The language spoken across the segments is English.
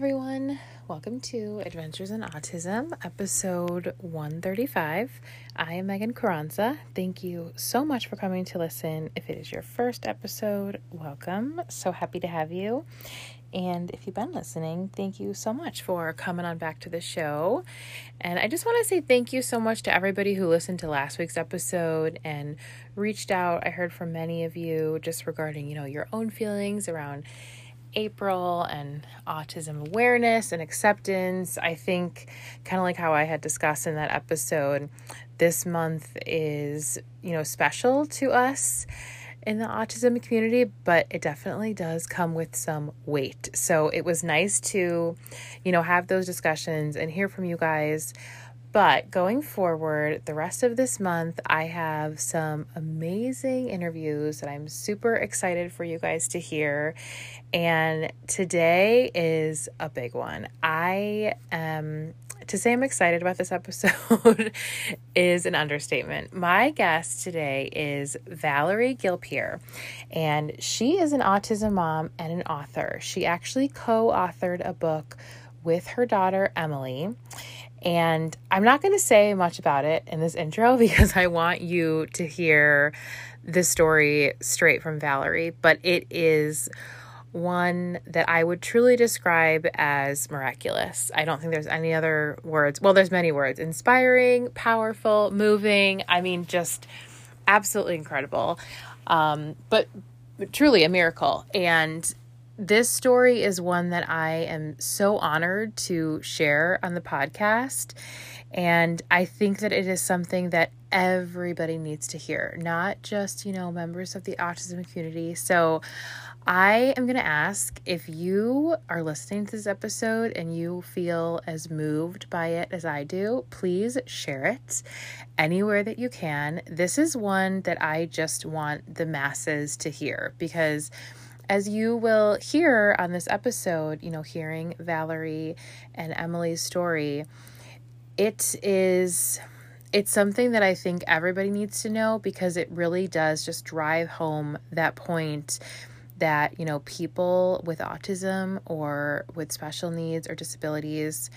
Everyone. Welcome to Adventures in Autism, episode 135. I am Megan Carranza. Thank you so much for coming to listen. If it is your first episode, welcome. So happy to have you. And if you've been listening, thank you so much for coming on back to the show. And I just want to say thank you so much to everybody who listened to last week's episode and reached out. I heard from many of you just regarding, you know, your own feelings around April and autism awareness and acceptance. I think, kind of like how I had discussed in that episode, this month is, you know, special to us in the autism community, but it definitely does come with some weight. So it was nice to, you know, have those discussions and hear from you guys but going forward, the rest of this month, I have some amazing interviews that I'm super excited for you guys to hear. And today is a big one. I am, to say I'm excited about this episode is an understatement. My guest today is Valerie Gilpeer, and she is an autism mom and an author. She actually co authored a book with her daughter, Emily. And I'm not going to say much about it in this intro because I want you to hear the story straight from Valerie, but it is one that I would truly describe as miraculous. I don't think there's any other words. Well, there's many words inspiring, powerful, moving. I mean, just absolutely incredible. Um, but truly a miracle. And this story is one that I am so honored to share on the podcast. And I think that it is something that everybody needs to hear, not just, you know, members of the autism community. So I am going to ask if you are listening to this episode and you feel as moved by it as I do, please share it anywhere that you can. This is one that I just want the masses to hear because as you will hear on this episode, you know, hearing Valerie and Emily's story, it is it's something that I think everybody needs to know because it really does just drive home that point that, you know, people with autism or with special needs or disabilities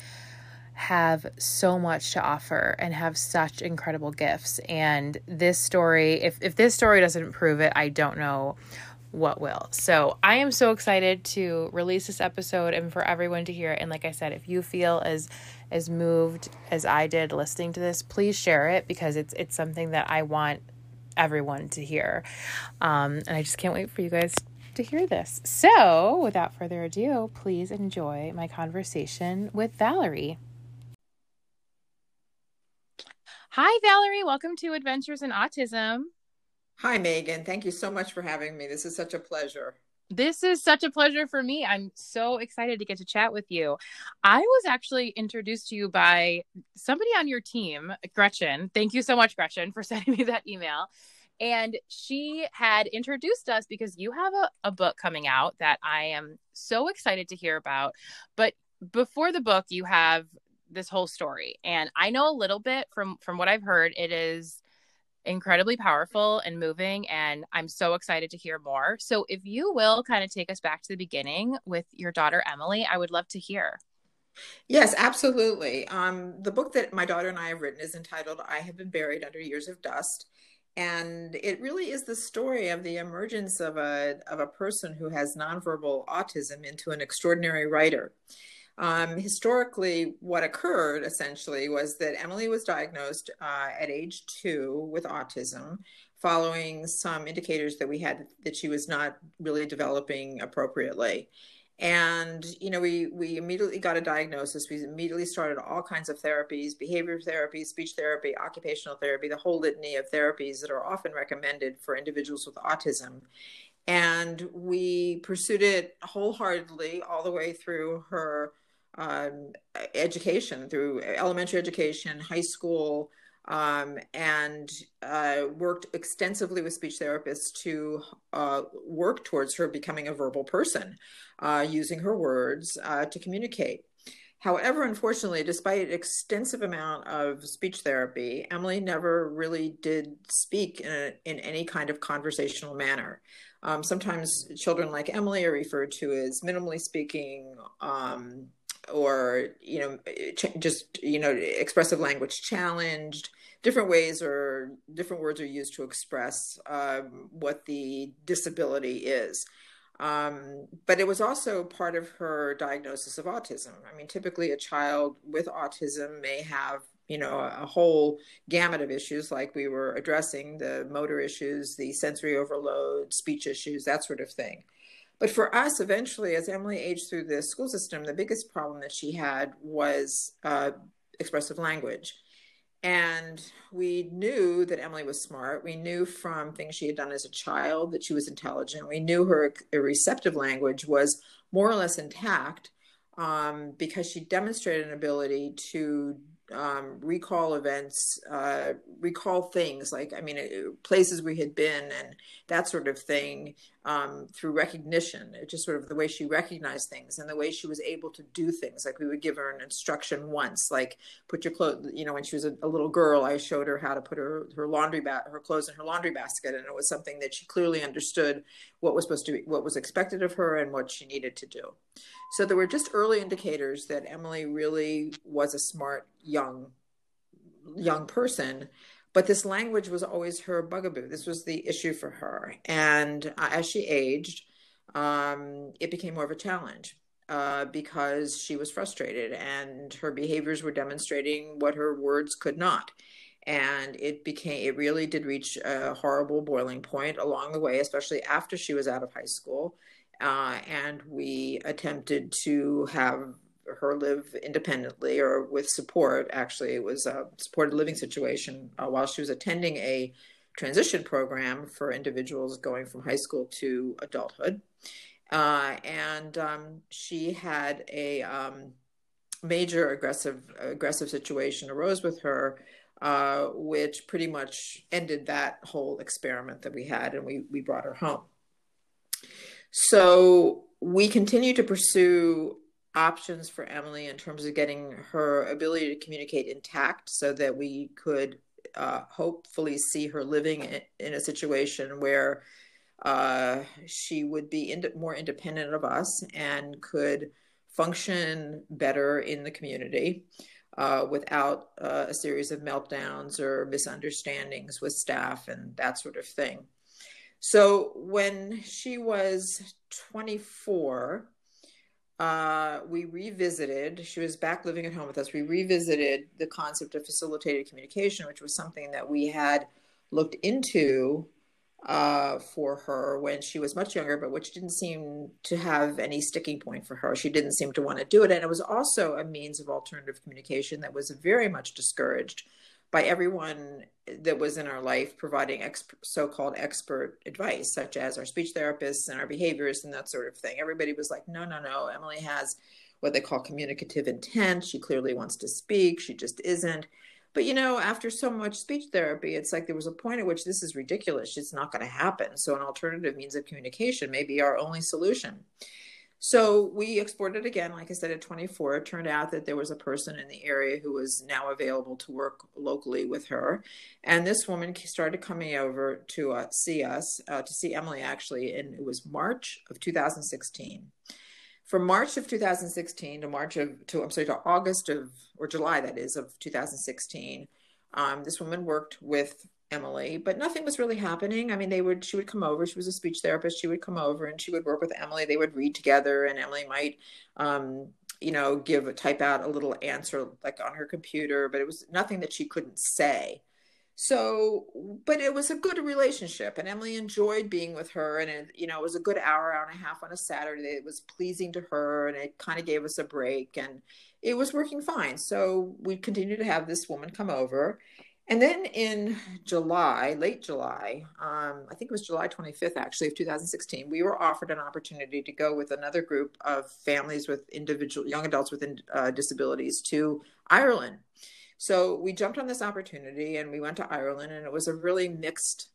have so much to offer and have such incredible gifts. And this story, if, if this story doesn't prove it, I don't know what will. So I am so excited to release this episode and for everyone to hear it. And like I said, if you feel as as moved as I did listening to this, please share it because it's it's something that I want everyone to hear. Um, and I just can't wait for you guys to hear this. So without further ado, please enjoy my conversation with Valerie. Hi, Valerie. Welcome to Adventures in Autism. Hi, Megan. Thank you so much for having me. This is such a pleasure. This is such a pleasure for me. I'm so excited to get to chat with you. I was actually introduced to you by somebody on your team, Gretchen. Thank you so much, Gretchen, for sending me that email. And she had introduced us because you have a, a book coming out that I am so excited to hear about. But before the book, you have this whole story. And I know a little bit from from what I've heard. It is incredibly powerful and moving and i'm so excited to hear more. So if you will kind of take us back to the beginning with your daughter emily i would love to hear. Yes absolutely. Um, the book that my daughter and i have written is entitled i have been buried under years of dust and it really is the story of the emergence of a of a person who has nonverbal autism into an extraordinary writer um, historically, what occurred essentially was that Emily was diagnosed uh, at age two with autism, following some indicators that we had that she was not really developing appropriately. And you know, we we immediately got a diagnosis. We immediately started all kinds of therapies: behavior therapy, speech therapy, occupational therapy, the whole litany of therapies that are often recommended for individuals with autism and we pursued it wholeheartedly all the way through her um, education through elementary education, high school, um, and uh, worked extensively with speech therapists to uh, work towards her becoming a verbal person, uh, using her words uh, to communicate. However, unfortunately, despite extensive amount of speech therapy, Emily never really did speak in, a, in any kind of conversational manner. Um, sometimes children like Emily are referred to as minimally speaking, um, or you know ch- just you know expressive language challenged. Different ways or different words are used to express um, what the disability is. Um, but it was also part of her diagnosis of autism. I mean typically a child with autism may have you know a, a whole gamut of issues like we were addressing the motor issues the sensory overload speech issues that sort of thing but for us, eventually, as Emily aged through the school system, the biggest problem that she had was uh, expressive language. And we knew that Emily was smart. We knew from things she had done as a child that she was intelligent. We knew her receptive language was more or less intact um, because she demonstrated an ability to um, recall events, uh, recall things like, I mean, places we had been and that sort of thing um, through recognition. It just sort of the way she recognized things and the way she was able to do things. Like we would give her an instruction once, like put your clothes, you know, when she was a, a little girl, I showed her how to put her, her laundry, ba- her clothes in her laundry basket. And it was something that she clearly understood what was supposed to be, what was expected of her and what she needed to do. So there were just early indicators that Emily really was a smart young young person but this language was always her bugaboo. This was the issue for her. And uh, as she aged um, it became more of a challenge uh, because she was frustrated and her behaviors were demonstrating what her words could not. And it became it really did reach a horrible boiling point along the way especially after she was out of high school uh, and we attempted to have her live independently or with support. Actually, it was a supported living situation uh, while she was attending a transition program for individuals going from high school to adulthood. Uh, and um, she had a um, major aggressive aggressive situation arose with her, uh, which pretty much ended that whole experiment that we had, and we we brought her home. So we continue to pursue options for Emily in terms of getting her ability to communicate intact so that we could uh, hopefully see her living in, a situation where uh, she would be more independent of us and could function better in the community uh, without uh, a series of meltdowns or misunderstandings with staff and that sort of thing. So when she was 24, uh, we revisited, she was back living at home with us. We revisited the concept of facilitated communication, which was something that we had looked into uh, for her when she was much younger, but which didn't seem to have any sticking point for her. She didn't seem to want to do it. And it was also a means of alternative communication that was very much discouraged by everyone that was in our life providing so-called expert advice such as our speech therapists and our behaviorists and that sort of thing. Everybody was like no no no emily has what they call communicative intent. She clearly wants to speak. She just isn't. But you know after so much speech therapy it's like there was a point at which this is ridiculous. It's not going to happen. So an alternative means of communication may be our only solution so we explored it again. Like I said, at 24, it turned out that there was a person in the area who was now available to work locally with her. And this woman started coming over to uh, see us, uh, to see Emily actually, and it was March of 2016. From March of 2016 to March of, to, I'm sorry, to August of, or July, that is, of 2016, um, this woman worked with Emily, but nothing was really happening. I mean, they would, she would come over. She was a speech therapist. She would come over and she would work with Emily. They would read together, and Emily might, um, you know, give type out a little answer like on her computer, but it was nothing that she couldn't say. So, but it was a good relationship, and Emily enjoyed being with her. And it, you know, it was a good hour, hour and a half on a Saturday. It was pleasing to her, and it kind of gave us a break, and it was working fine. So we continued to have this woman come over And then in July, late July, um, I think it was July 25th, actually, of 2016, we were offered an opportunity to go with another group of families with individual young adults with uh, disabilities to Ireland. So we jumped on this opportunity and we went to Ireland, and it was a really mixed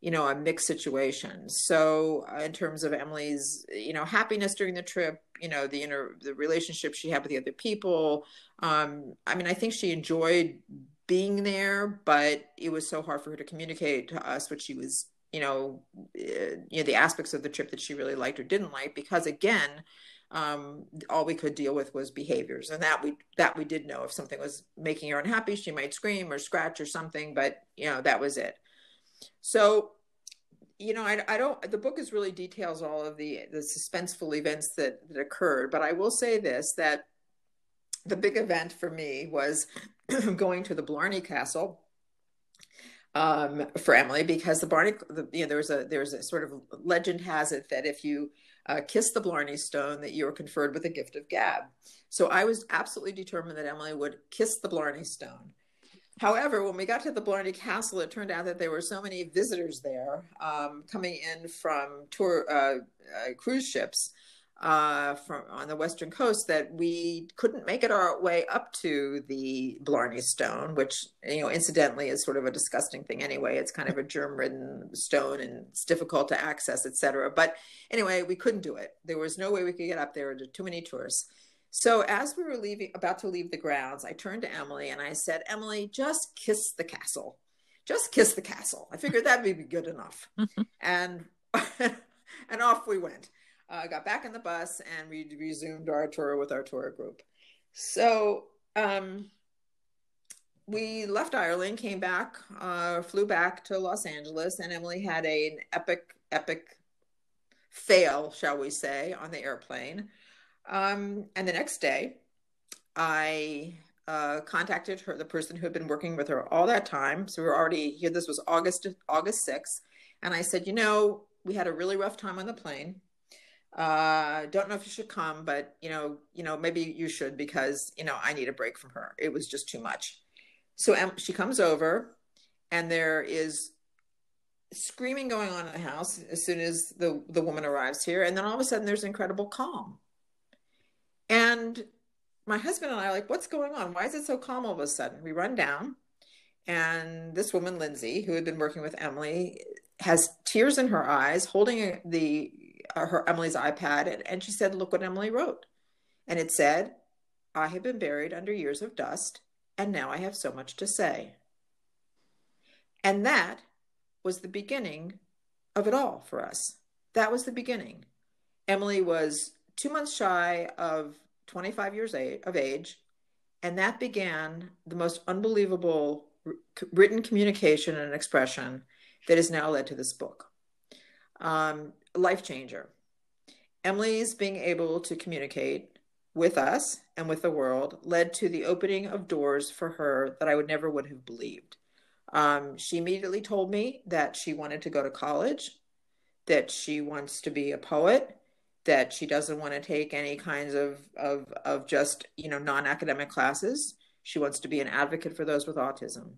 you know a mixed situation so uh, in terms of emily's you know happiness during the trip you know the inner the relationship she had with the other people um i mean i think she enjoyed being there but it was so hard for her to communicate to us what she was you know uh, you know the aspects of the trip that she really liked or didn't like because again um, all we could deal with was behaviors and that we that we did know. If something was making her unhappy she might scream or scratch or something but you know that was it. So, you know, I, I don't, the book is really details all of the, the suspenseful events that, that occurred, but I will say this, that the big event for me was going to the Blarney Castle um, for Emily because the Blarney, the, you know, there was a there's a sort of legend has it that if you uh, kiss the Blarney Stone, that you are conferred with a gift of gab. So I was absolutely determined that Emily would kiss the Blarney Stone. However, when we got to the Blarney Castle, it turned out that there were so many visitors there um, coming in from tour uh, uh, cruise ships uh, from on the western coast that we couldn't make it our way up to the Blarney Stone, which you know, incidentally, is sort of a disgusting thing anyway. It's kind of a germ-ridden stone and it's difficult to access, etc. But anyway, we couldn't do it. There was no way we could get up there. There were too many tourists. So as we were leaving, about to leave the grounds, I turned to Emily and I said, Emily, just kiss the castle. Just kiss the castle. I figured that would be good enough. and and off we went. Uh, got back in the bus and we resumed our tour with our tour group. So um, we left Ireland, came back, uh, flew back to Los Angeles, and Emily had a, an epic, epic fail, shall we say, on the airplane. Um, and the next day, I uh, contacted her, the person who had been working with her all that time. So we were already here. This was August August sixth, and I said, you know, we had a really rough time on the plane. Uh, don't know if you should come, but you know, you know, maybe you should because you know I need a break from her. It was just too much. So um, she comes over, and there is screaming going on in the house as soon as the the woman arrives here, and then all of a sudden there's incredible calm and my husband and I are like, what's going on? Why is it so calm all of a sudden? We run down, and this woman, Lindsay, who had been working with Emily, has tears in her eyes, holding the her Emily's iPad, and, and she said, "Look what Emily wrote," and it said, "I have been buried under years of dust, and now I have so much to say." And that was the beginning of it all for us. That was the beginning. Emily was two months shy of 25 years of age. And that began the most unbelievable written communication and expression that has now led to this book. Um, life changer. Emily's being able to communicate with us and with the world led to the opening of doors for her that I would never would have believed. Um, she immediately told me that she wanted to go to college, that she wants to be a poet, that she doesn't want to take any kinds of of of just you know non-academic classes she wants to be an advocate for those with autism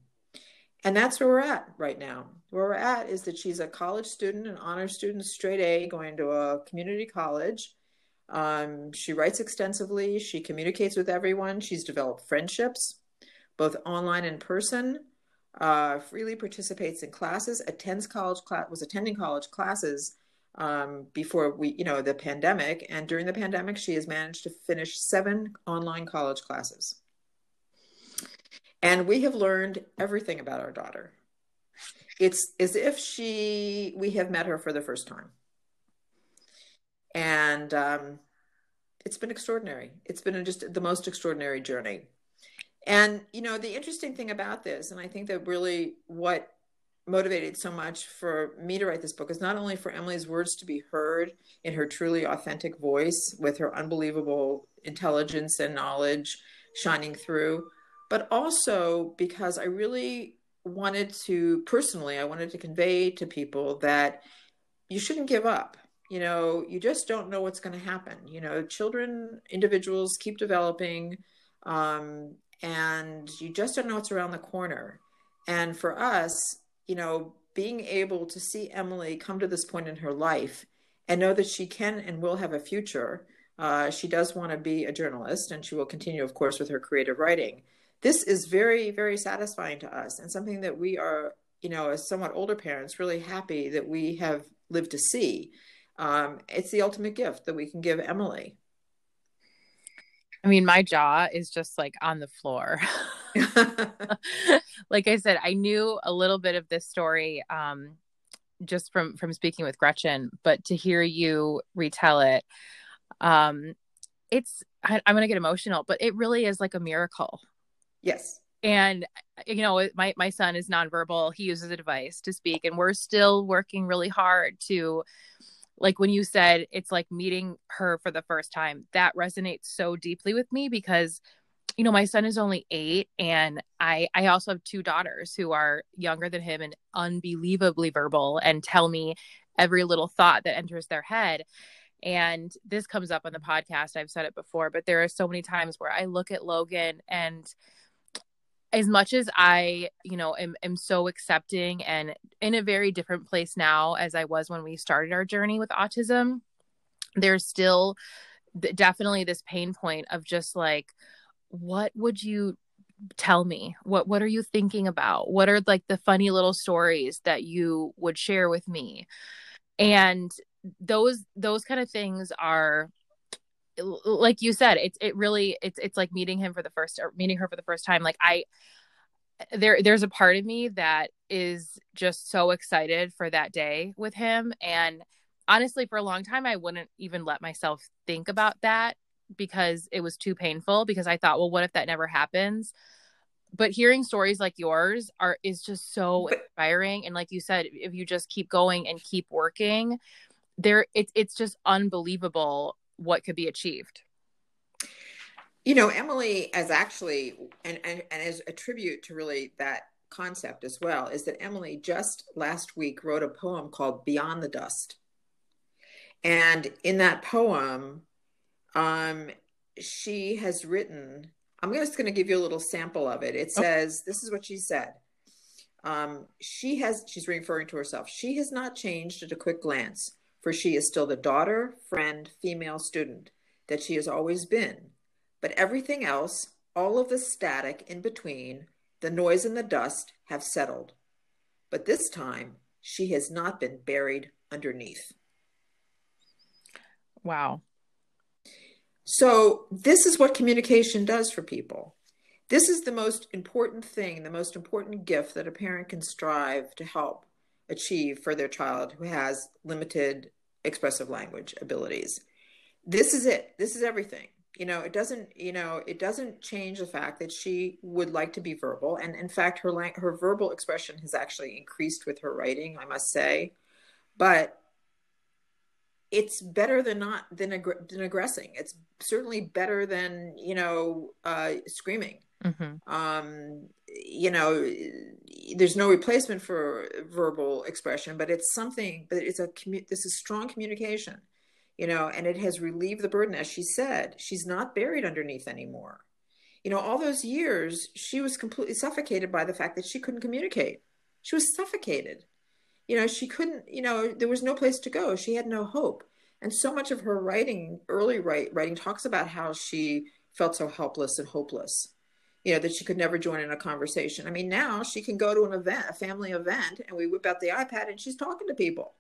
and that's where we're at right now. Where we're at is that she's a college student an honor student straight a going to a community college. Um, she writes extensively. She communicates with everyone. She's developed friendships both online and person. Uh, freely participates in classes attends college class was attending college classes um, before we, you know, the pandemic. And during the pandemic, she has managed to finish seven online college classes. And we have learned everything about our daughter. It's as if she, we have met her for the first time. And um, it's been extraordinary. It's been just the most extraordinary journey. And, you know, the interesting thing about this, and I think that really what motivated so much for me to write this book is not only for Emily's words to be heard in her truly authentic voice with her unbelievable intelligence and knowledge shining through, but also because I really wanted to personally, I wanted to convey to people that you shouldn't give up. You know, you just don't know what's going to happen. You know, children, individuals keep developing, um, and you just don't know what's around the corner And for us, you know, being able to see Emily come to this point in her life and know that she can and will have a future. Uh, she does want to be a journalist and she will continue, of course, with her creative writing. This is very, very satisfying to us and something that we are, you know, as somewhat older parents, really happy that we have lived to see. Um, it's the ultimate gift that we can give Emily. I mean, my jaw is just like on the floor. like I said, I knew a little bit of this story um, just from from speaking with Gretchen, but to hear you retell it, um, it's I, I'm gonna get emotional, but it really is like a miracle. Yes. And you know, my my son is nonverbal. He uses a device to speak, and we're still working really hard to like when you said it's like meeting her for the first time that resonates so deeply with me because you know my son is only 8 and i i also have two daughters who are younger than him and unbelievably verbal and tell me every little thought that enters their head and this comes up on the podcast i've said it before but there are so many times where i look at logan and as much as I, you know, am, am so accepting and in a very different place now as I was when we started our journey with autism, there's still definitely this pain point of just like, what would you tell me? What what are you thinking about? What are like the funny little stories that you would share with me? And those those kind of things are like you said it's it really it's it's like meeting him for the first or meeting her for the first time. Like i there there's a part of me that is just so excited for that day with him. And honestly for a long time i wouldn't even let myself think about that because it was too painful because i thought well what if that never happens? But hearing stories like yours are is just so inspiring. And like you said if you just keep going and keep working there it's it's just unbelievable what could be achieved? You know emily as actually and, and and as a tribute to really that concept as well is that emily just last week wrote a poem called beyond the dust. And in that poem um she has written i'm just going to give you a little sample of it. It says this is what she said. Um, she has she's referring to herself. She has not changed at a quick glance for she is still the daughter, friend, female student that she has always been. But everything else, all of the static in between, the noise and the dust have settled. But this time, she has not been buried underneath. Wow. So, this is what communication does for people. This is the most important thing, the most important gift that a parent can strive to help achieve for their child who has limited expressive language abilities. This is it. This is everything. You know, it doesn't, you know, it doesn't change the fact that she would like to be verbal. And in fact, her lang- her verbal expression has actually increased with her writing, I must say. But it's better than not than, ag- than aggressing. It's certainly better than, you know, uh, screaming. Mm-hmm. Um, you know, there's no replacement for verbal expression, but it's something. But it's a this is strong communication, you know, and it has relieved the burden. As she said, she's not buried underneath anymore. You know, all those years she was completely suffocated by the fact that she couldn't communicate. She was suffocated. You know, she couldn't. You know, there was no place to go. She had no hope. And so much of her writing, early write, writing, talks about how she felt so helpless and hopeless you know, that she could never join in a conversation. I mean, now she can go to an event, a family event, and we whip out the iPad and she's talking to people.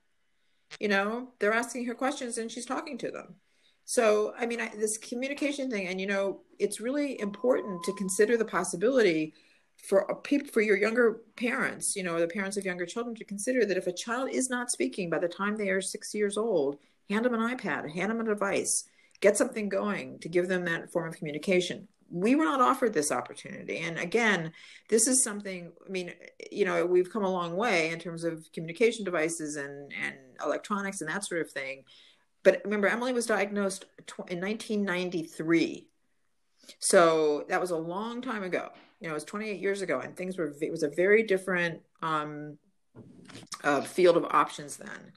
You know, they're asking her questions and she's talking to them. So, I mean, I, this communication thing, and you know, it's really important to consider the possibility for people, for your younger parents, you know, the parents of younger children, to consider that if a child is not speaking by the time they are six years old, hand them an iPad, hand them a device, get something going to give them that form of communication we were not offered this opportunity. And again, this is something, I mean, you know, we've come a long way in terms of communication devices and, and electronics and that sort of thing. But remember, Emily was diagnosed in 1993. So that was a long time ago. You know, it was 28 years ago, and things were, it was a very different um, uh, field of options then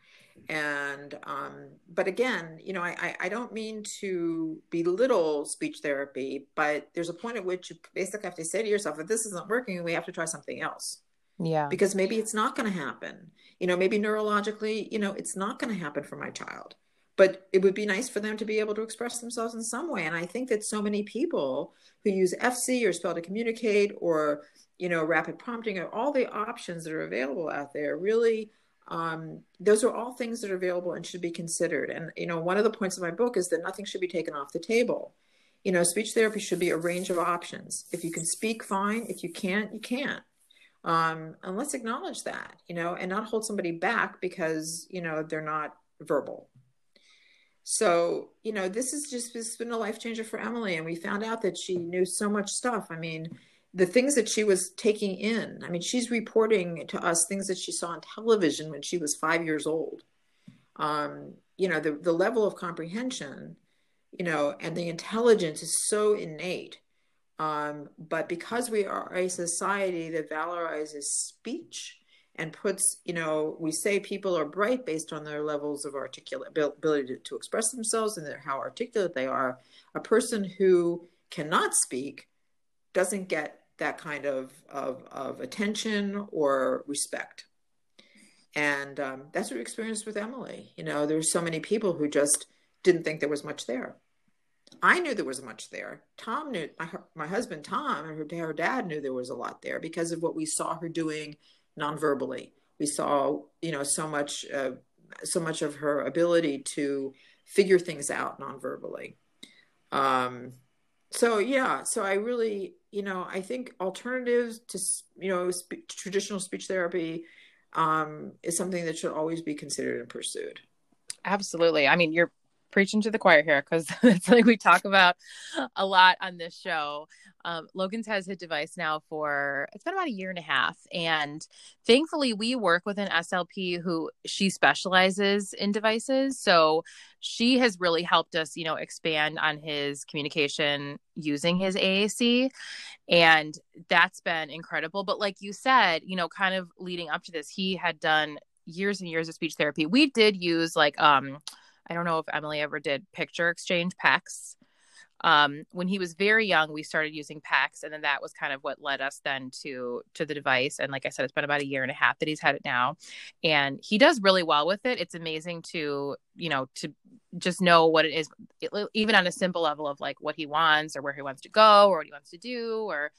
and um, but again you know I, I don't mean to belittle speech therapy but there's a point at which you basically have to say to yourself if this isn't working we have to try something else Yeah. Because maybe it's not going to happen. You know, maybe neurologically, you know, it's not going to happen for my child. But it would be nice for them to be able to express themselves in some way. And I think that so many people who use FC or Spell to Communicate or, you know, rapid prompting or all the options that are available out there really um, those are all things that are available and should be considered. And, you know, one of the points of my book is that nothing should be taken off the table. You know, speech therapy should be a range of options. If you can speak, fine. If you can't, you can't. Um, and let's acknowledge that, you know, and not hold somebody back because, you know, they're not verbal. So, you know, this is just this has been a life changer for Emily. And we found out that she knew so much stuff. I mean, the things that she was taking in. I mean, she's reporting to us things that she saw on television when she was five years old. Um, you know, the, the level of comprehension, you know, and the intelligence is so innate. Um, but because we are a society that valorizes speech and puts, you know, we say people are bright based on their levels of articulate ability to, to express themselves and their, how articulate they are. A person who cannot speak doesn't get that kind of, of, of attention or respect. And um, that's what we experienced with Emily. You know, there's so many people who just didn't think there was much there. I knew there was much there. Tom knew, my, my husband Tom and her, her dad knew there was a lot there because of what we saw her doing nonverbally. We saw, you know, so much, uh, so much of her ability to figure things out nonverbally. Um, so yeah, so I really, you know, I think alternatives to, you know, sp- traditional speech therapy um, is something that should always be considered and pursued. Absolutely. I mean, you're preaching to the choir here because it's like we talk about a lot on this show. Um, Logan's has his device now for it's been about a year and a half, and thankfully we work with an SLP who she specializes in devices, so she has really helped us, you know, expand on his communication using his AAC, and that's been incredible. But like you said, you know, kind of leading up to this, he had done years and years of speech therapy. We did use like um I don't know if Emily ever did picture exchange PECS. Um, when he was very young, we started using PECS, and then that was kind of what led us then to to the device. And like I said, it's been about a year and a half that he's had it now, and he does really well with it. It's amazing to you know to just know what it is, even on a simple level of like what he wants or where he wants to go or what he wants to do or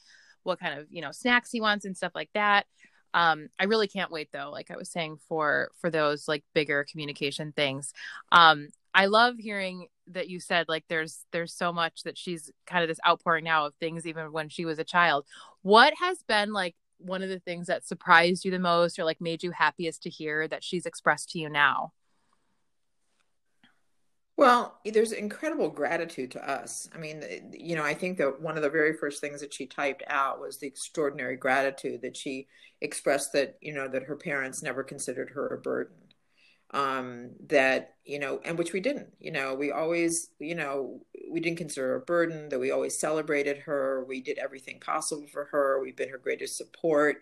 what kind of you know snacks he wants and stuff like that um i really can't wait though like i was saying for for those like bigger communication things. Um i love hearing that you said like there's there's so much that she's kind of this outpouring now of things even when she was a child. What has been like one of the things that surprised you the most or like made you happiest to hear that she's expressed to you now well, there's incredible gratitude to us. I mean, you know, I think that one of the very first things that she typed out was the extraordinary gratitude that she expressed that, you know, that her parents never considered her a burden. Um, that, you know, and which we didn't, you know, we always, you know, we didn't consider her a burden, that we always celebrated her. We did everything possible for her. We've been her greatest support.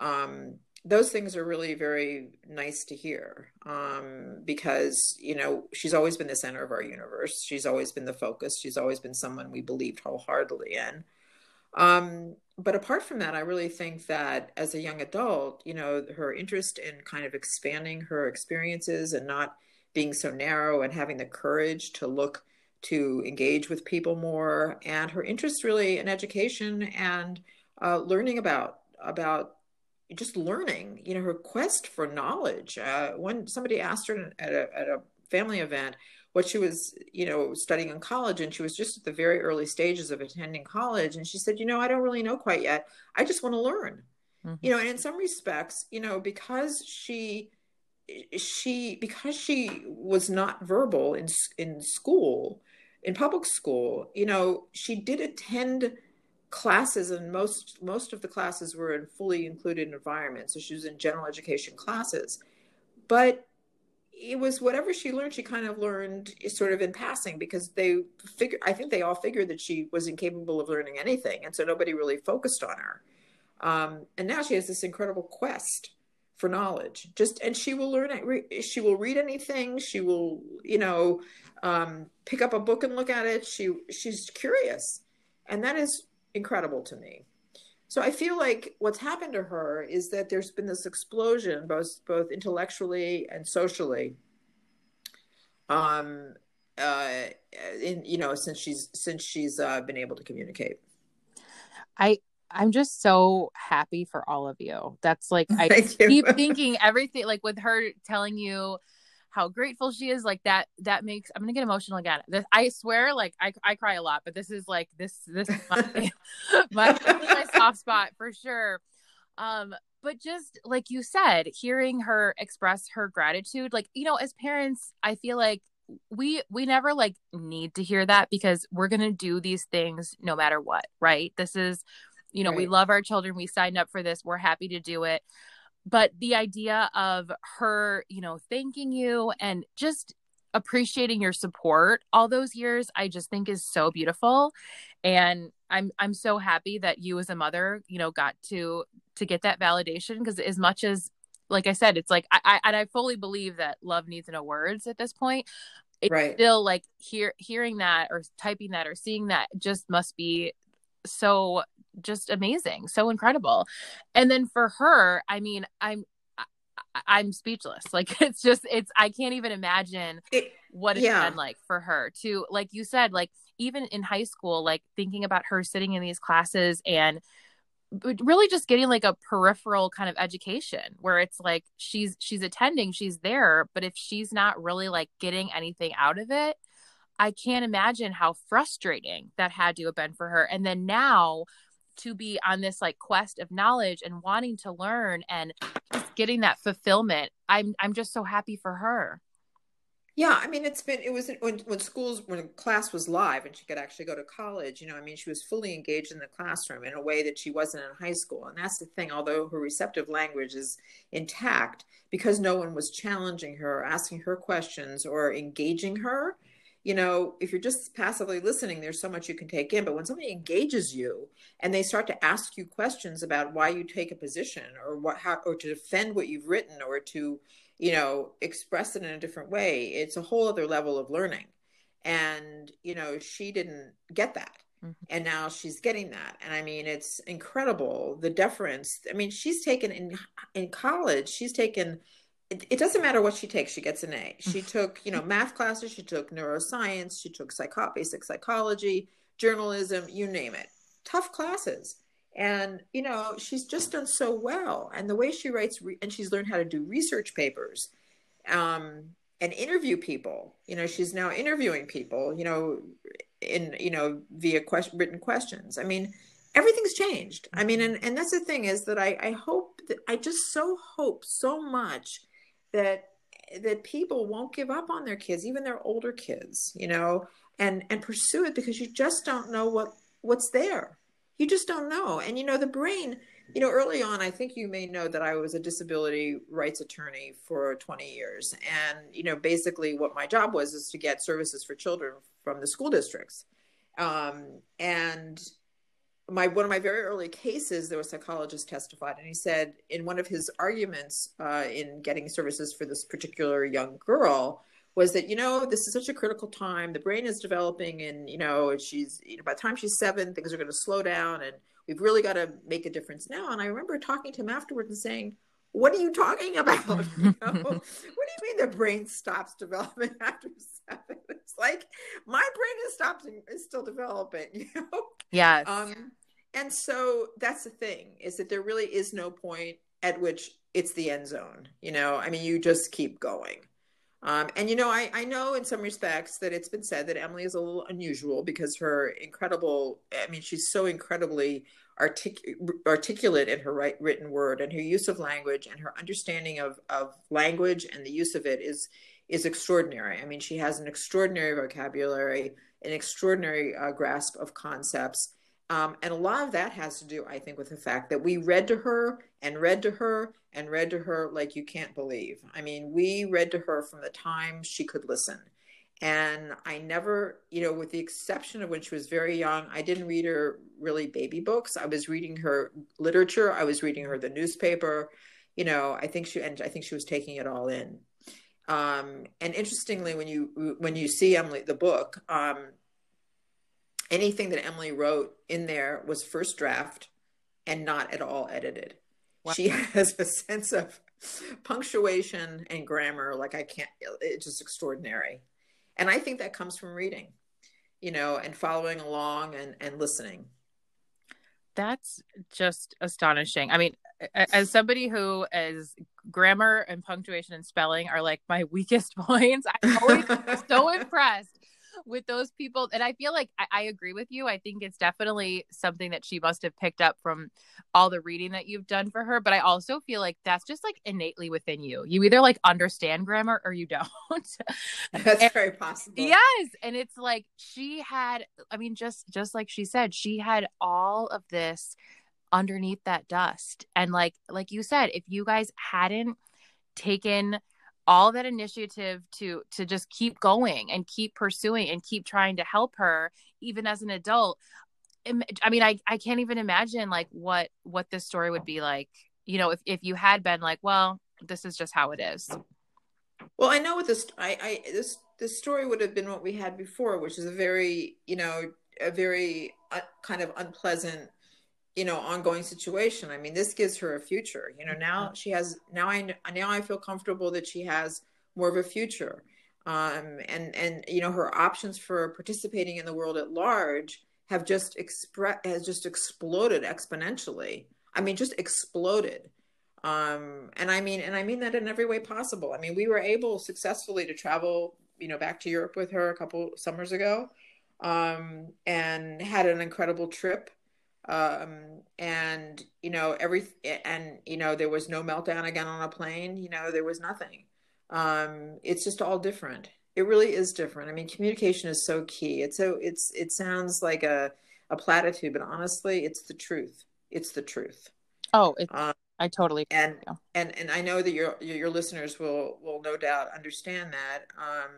Um, those things are really very nice to hear um, because you know she's always been the center of our universe. She's always been the focus. She's always been someone we believed wholeheartedly in. Um, but apart from that i really think that as a young adult you know her interest in kind of expanding her experiences and not being so narrow and having the courage to look to engage with people more and her interest really in education and uh, learning about about just learning, you know, her quest for knowledge. Uh, when somebody asked her at a, at a family event what she was, you know, studying in college, and she was just at the very early stages of attending college, and she said, you know, I don't really know quite yet. I just want to learn. Mm-hmm. You know, and in some respects, you know, because she she because she was not verbal in in school in public school you know she did attend classes and most most of the classes were in fully included environments so she was in general education classes. But it was whatever she learned she kind of learned sort of in passing because they figure i think they all figured that she was incapable of learning anything and so nobody really focused on her. Um, and now she has this incredible quest for knowledge. Just and she will learn it she will read anything she will you know um, pick up a book and look at it. She she's curious. And that is incredible to me. So I feel like what's happened to her is that there's been this explosion, both both intellectually and socially. Um, uh, in you know since she's since she's uh, been able to communicate. I I'm just so happy for all of you. That's like I keep thinking everything like with her telling you how grateful she is like that that makes i'm gonna get emotional again. This i swear like i, I cry a lot but this is like this this is my, my, my soft spot for sure. Um but just like you said hearing her express her gratitude like you know as parents i feel like we we never like need to hear that because we're going to do these things no matter what right? This is you know right. we love our children we signed up for this we're happy to do it but the idea of her you know thanking you and just appreciating your support all those years i just think is so beautiful and i'm i'm so happy that you as a mother you know got to to get that validation because as much as like i said it's like i, I and i fully believe that love needs no words at this point it's right. still like hear hearing that or typing that or seeing that just must be so just amazing, so incredible. And then for her, I mean, I'm I'm speechless. Like it's just it's I can't even imagine it, what it's yeah. been like for her to like you said like even in high school like thinking about her sitting in these classes and really just getting like a peripheral kind of education where it's like she's she's attending she's there but if she's not really like getting anything out of it I can't imagine how frustrating that had to have been for her and then now to be on this like quest of knowledge and wanting to learn and just getting that fulfillment. I'm i'm just so happy for her. Yeah i mean it's been it was when when schools when class was live and she could actually go to college you know i mean she was fully engaged in the classroom in a way that she wasn't in high school. And that's the thing although her receptive language is intact because no one was challenging her asking her questions or engaging her you know, if you're just passively listening, there's so much you can take in. But when somebody engages you and they start to ask you questions about why you take a position or what, how, or to defend what you've written or to, you know, express it in a different way, it's a whole other level of learning. And, you know, she didn't get that. Mm-hmm. And now she's getting that. And I mean, it's incredible the deference. I mean, she's taken in in college, she's taken it, it, doesn't matter what she takes, she gets an A. She took, you know, math classes, she took neuroscience, she took psycho- basic psychology, journalism, you name it. Tough classes. And, you know, she's just done so well. And the way she writes, re- and she's learned how to do research papers um, and interview people. You know, she's now interviewing people, you know, in, you know, via question, written questions. I mean, everything's changed. I mean, and, and that's the thing is that I, I hope that I just so hope so much that that people won't give up on their kids, even their older kids, you know, and and pursue it because you just don't know what what's there. You just don't know. And you know, the brain, you know, early on, I think you may know that I was a disability rights attorney for 20 years. And, you know, basically what my job was is to get services for children from the school districts. Um, and my one of my very early cases, there was a psychologist testified, and he said in one of his arguments uh, in getting services for this particular young girl was that you know this is such a critical time. The brain is developing, and you know she's you know by the time she's seven, things are going to slow down, and we've really got to make a difference now. And I remember talking to him afterwards and saying, "What are you talking about? You know? what do you mean the brain stops developing after seven? Like my brain is stopping, is still developing. You know? Yes. Um, and so that's the thing is that there really is no point at which it's the end zone. You know, I mean, you just keep going. Um, and you know, I, I know in some respects that it's been said that Emily is a little unusual because her incredible, I mean, she's so incredibly artic- articulate in her right, written word and her use of language and her understanding of, of language and the use of it is is extraordinary. I mean, she has an extraordinary vocabulary, an extraordinary uh, grasp of concepts. Um, and a lot of that has to do, I think, with the fact that we read to her and read to her and read to her like you can't believe. I mean, we read to her from the time she could listen. And I never, you know, with the exception of when she was very young, I didn't read her really baby books. I was reading her literature. I was reading her the newspaper. You know, I think she and I think she was taking it all in. Um, and interestingly, when you when you see Emily the book, um, anything that Emily wrote in there was first draft. and not at all edited. Wow. She has a sense of punctuation and grammar like I can't, it's just extraordinary. And I think that comes from reading, you know, and following along and, and listening. That's just astonishing. I mean, as somebody who is grammar and punctuation and spelling are like my weakest points, I'm always so impressed with those people. And I feel like I, I, agree with you. I think it's definitely something that she must have picked up from all the reading that you've done for her. But I also feel like that's just like innately within you. You either like understand grammar or you don't. that's and, very possible. Yes. And it's like she had, I mean, just just like she said, she had all of this underneath that dust. And like like you said, if you guys hadn't taken all that initiative to to just keep going and keep pursuing and keep trying to help her even as an adult i mean i i can't even imagine like what what this story would be like you know if if you had been like well this is just how it is well i know what this i i this this story would have been what we had before which is a very you know a very uh, kind of unpleasant you know ongoing situation. I mean this gives her a future you know now she has now i now i feel comfortable that she has more of a future. Um, and and you know her options for participating in the world at large have just express has just exploded exponentially. I mean just exploded. Um, and i mean and i mean that in every way possible. I mean we were able successfully to travel you know back to europe with her a couple summers ago um, and had an incredible trip um and you know every and you know there was no meltdown again on a plane you know there was nothing. Um it's just all different. It really is different. I mean communication is so key. It's so it's it sounds like a a platitude but honestly it's the truth. It's the truth. Oh it's um, I totally and and and I know that your your listeners will will no doubt understand that. Um,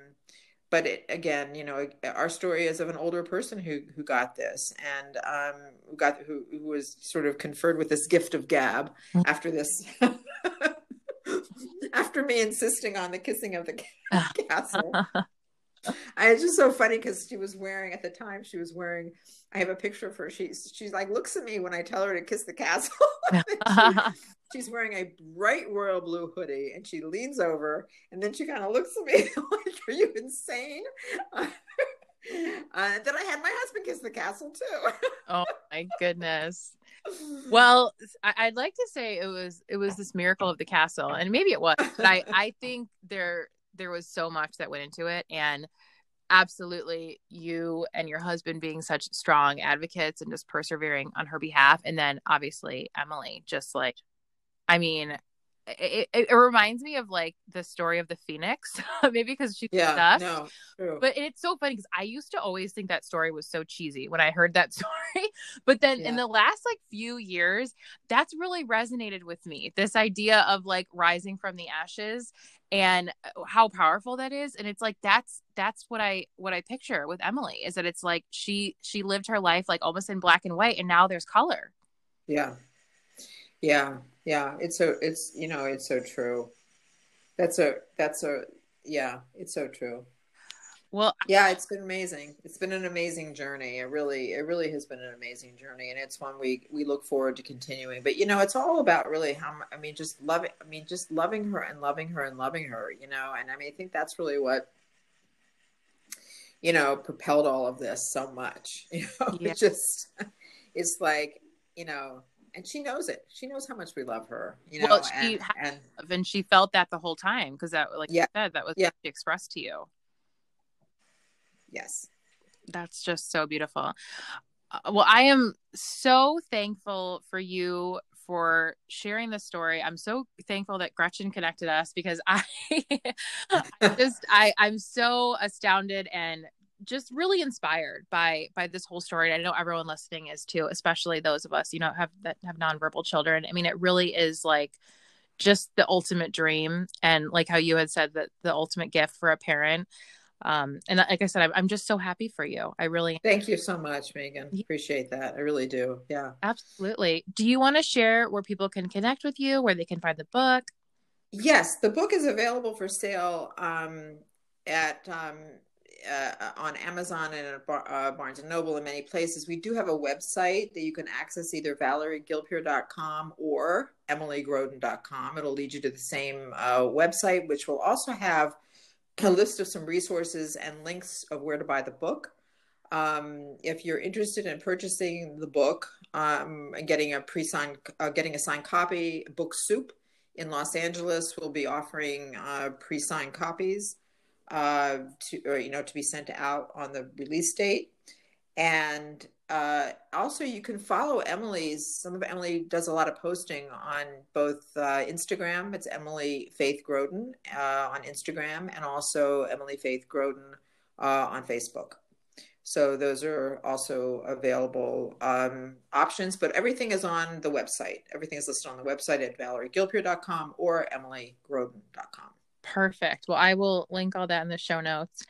but it, again, you know, our story is of an older person who who got this and um, who got who who was sort of conferred with this gift of gab mm-hmm. after this. after me insisting on the kissing of the castle. I, it's just so funny because she was wearing at the time she was wearing. I have a picture of her. She's she's like looks at me when I tell her to kiss the castle. she, she's wearing a bright royal blue hoodie, and she leans over, and then she kind of looks at me like, "Are you insane?" Uh, then I had my husband kiss the castle too. oh my goodness. Well, I'd like to say it was it was this miracle of the castle, and maybe it was, but I I think there there was so much that went into it and absolutely you and your husband being such strong advocates and just persevering on her behalf and then obviously emily just like i mean it, it, it, reminds me of like the story of the phoenix maybe because she's yeah no true. but it's so funny because i used to always think that story was so cheesy when i heard that story. But then yeah. in the last like few years that's really resonated with me this idea of like rising from the ashes and uh, how powerful that is. And it's like that's that's what i what i picture with emily is that it's like she she lived her life like almost in black and white and now there's color. Yeah yeah yeah. It's so it's you know it's so true. That's a that's a yeah it's so true. Well yeah it's been amazing. It's been an amazing journey. It really it really has been an amazing journey and it's one we we look forward to continuing. But you know it's all about really how i mean just loving i mean just loving her and loving her and loving her you know? And i mean i think that's really what you know propelled all of this so much you know? Yeah. it just it's like you know and she knows it. She knows how much we love her. You know, well, she and, and, and she felt that the whole time because that, like yeah, you said, that was yeah. she expressed to you. Yes, that's just so beautiful. Uh, well, I am so thankful for you for sharing the story. I'm so thankful that Gretchen connected us because I, I just I I'm so astounded and just really inspired by by this whole story. I know everyone listening is too, especially those of us, you know, have that have nonverbal children. I mean, it really is like just the ultimate dream and like how you had said that the ultimate gift for a parent. Um, and like I said, I'm, I'm just so happy for you. I really thank you so much, Megan. Appreciate that. I really do. Yeah, absolutely. Do you want to share where people can connect with you, where they can find the book? Yes, the book is available for sale um, at um, uh, on Amazon and Bar- uh, Barnes and Noble and many places. We do have a website that you can access either valeriegilpeer.com or emilygrodin.com. It'll lead you to the same uh, website, which will also have a list of some resources and links of where to buy the book. Um, if you're interested in purchasing the book um, and getting a pre-signed, uh, getting a signed copy, Book Soup in Los Angeles will be offering uh, pre-signed copies uh, to, or, you know, to be sent out on the release date. And uh, also, you can follow Emily's. Some of Emily does a lot of posting on both uh, Instagram. It's Emily Faith Grodin uh, on Instagram, and also Emily Faith Grodin uh, on Facebook. So those are also available um, options, but everything is on the website. Everything is listed on the website at valeriegilpeer.com or emilygrodin.com. Perfect. Well, I will link all that in the show notes.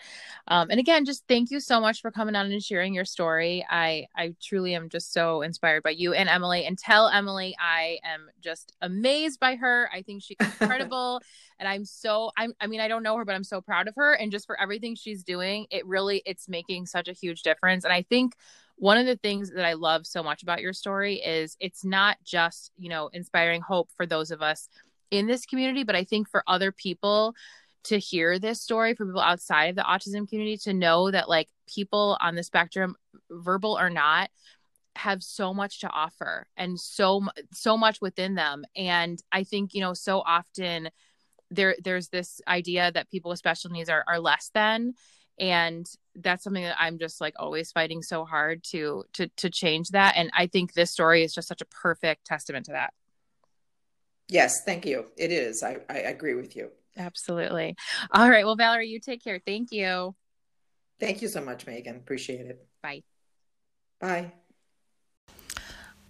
Um, and again, just thank you so much for coming on and sharing your story. I I truly am just so inspired by you and Emily. And tell Emily I am just amazed by her. I think she's incredible, and I'm so I'm. I mean, I don't know her, but I'm so proud of her. And just for everything she's doing, it really it's making such a huge difference. And I think one of the things that I love so much about your story is it's not just you know inspiring hope for those of us in this community, but I think for other people to hear this story, for people outside of the autism community to know that like people on the spectrum, verbal or not, have so much to offer and so so much within them. And I think you know so often there there's this idea that people with special needs are are less than. And that's something that i'm just like always fighting so hard to to to change that. And i think this story is just such a perfect testament to that Yes, thank you. It is. I, I agree with you. Absolutely. All right. Well, Valerie, you take care. Thank you. Thank you so much, Megan. Appreciate it. Bye. Bye.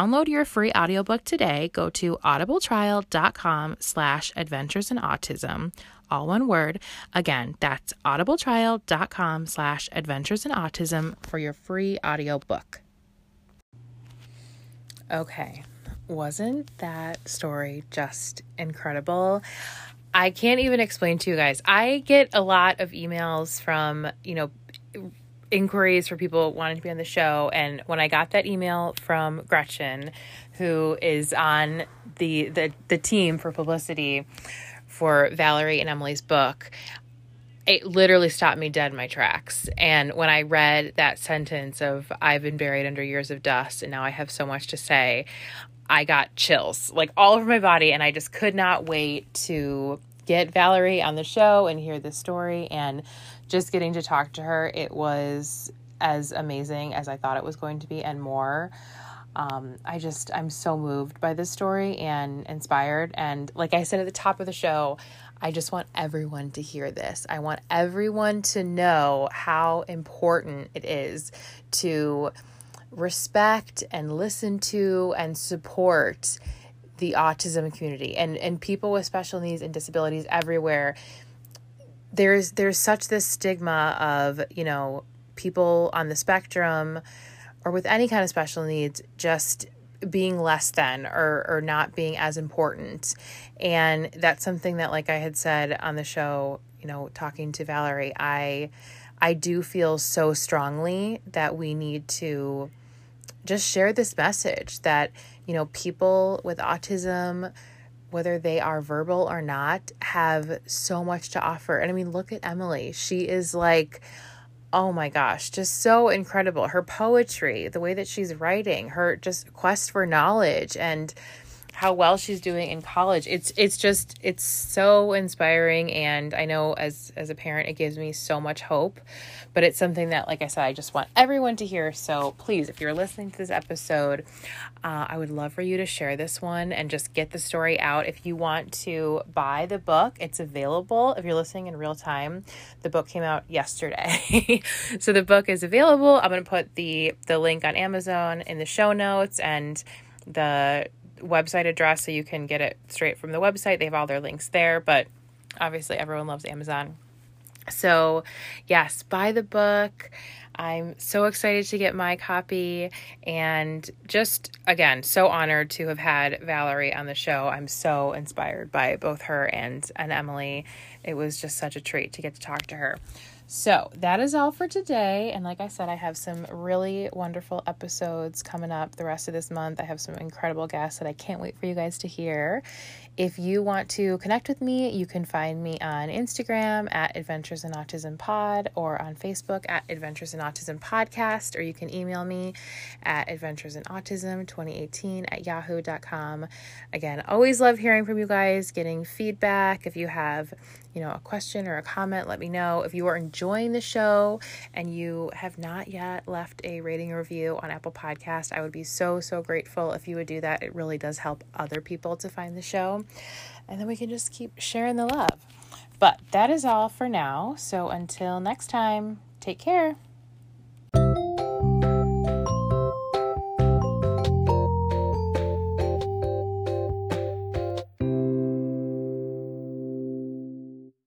download your free audiobook today, go to audibletrial.com slash adventures in autism all one word. Again, that's audibletrial.com slash adventures in autism for your free audiobook. Okay, wasn't that story just incredible? I can't even explain to you guys. I get a lot of emails from, you know, inquiries for people wanting to be on the show. And when I got that email from Gretchen, who is on the the, the team for publicity for Valerie and Emily's book, it literally stopped me dead in my tracks. And when I read that sentence of I've been buried under years of dust and now I have so much to say, I got chills like all over my body and I just could not wait to get Valerie on the show and hear this story and just getting to talk to her. It was as amazing as I thought it was going to be and more. Um, I just, I'm so moved by this story and inspired. And like I said at the top of the show, I just want everyone to hear this. I want everyone to know how important it is to respect and listen to and support the autism community and, and people with special needs and disabilities everywhere. There's there's such this stigma of, you know, people on the spectrum or with any kind of special needs just being less than or or not being as important. And that's something that like i had said on the show you know talking to valerie i i do feel so strongly that we need to just share this message that you know people with autism whether they are verbal or not have so much to offer and i mean look at emily she is like oh my gosh, just so incredible. Her poetry, the way that she's writing, her just quest for knowledge and how well she's doing in college. It's it's just it's so inspiring and I know as as a parent it gives me so much hope. But it's something that like I said I just want everyone to hear. So please if you're listening to this episode, uh, I would love for you to share this one and just get the story out. If you want to buy the book, it's available if you're listening in real time. The book came out yesterday. so the book is available. I'm going to put the the link on Amazon in the show notes and the website address so you can get it straight from the website. They have all their links there, but obviously everyone loves Amazon. So, yes, buy the book. I'm so excited to get my copy and just again so honored to have had Valerie on the show. I'm so inspired by both her and and Emily. It was just such a treat to get to talk to her. So that is all for today. And like I said, I have some really wonderful episodes coming up the rest of this month. I have some incredible guests that I can't wait for you guys to hear. If you want to connect with me, you can find me on Instagram at Adventures in Autism Pod or on Facebook at Adventures in Autism Podcast, or you can email me at Adventures in Autism 2018 at yahoo.com. Again, always love hearing from you guys, getting feedback. If you have you know, a question or a comment, let me know. If you are enjoying the show and you have not yet left a rating or review on Apple Podcast, I would be so, so grateful if you would do that. It really does help other people to find the show. And then we can just keep sharing the love. But that is all for now. So until next time, take care.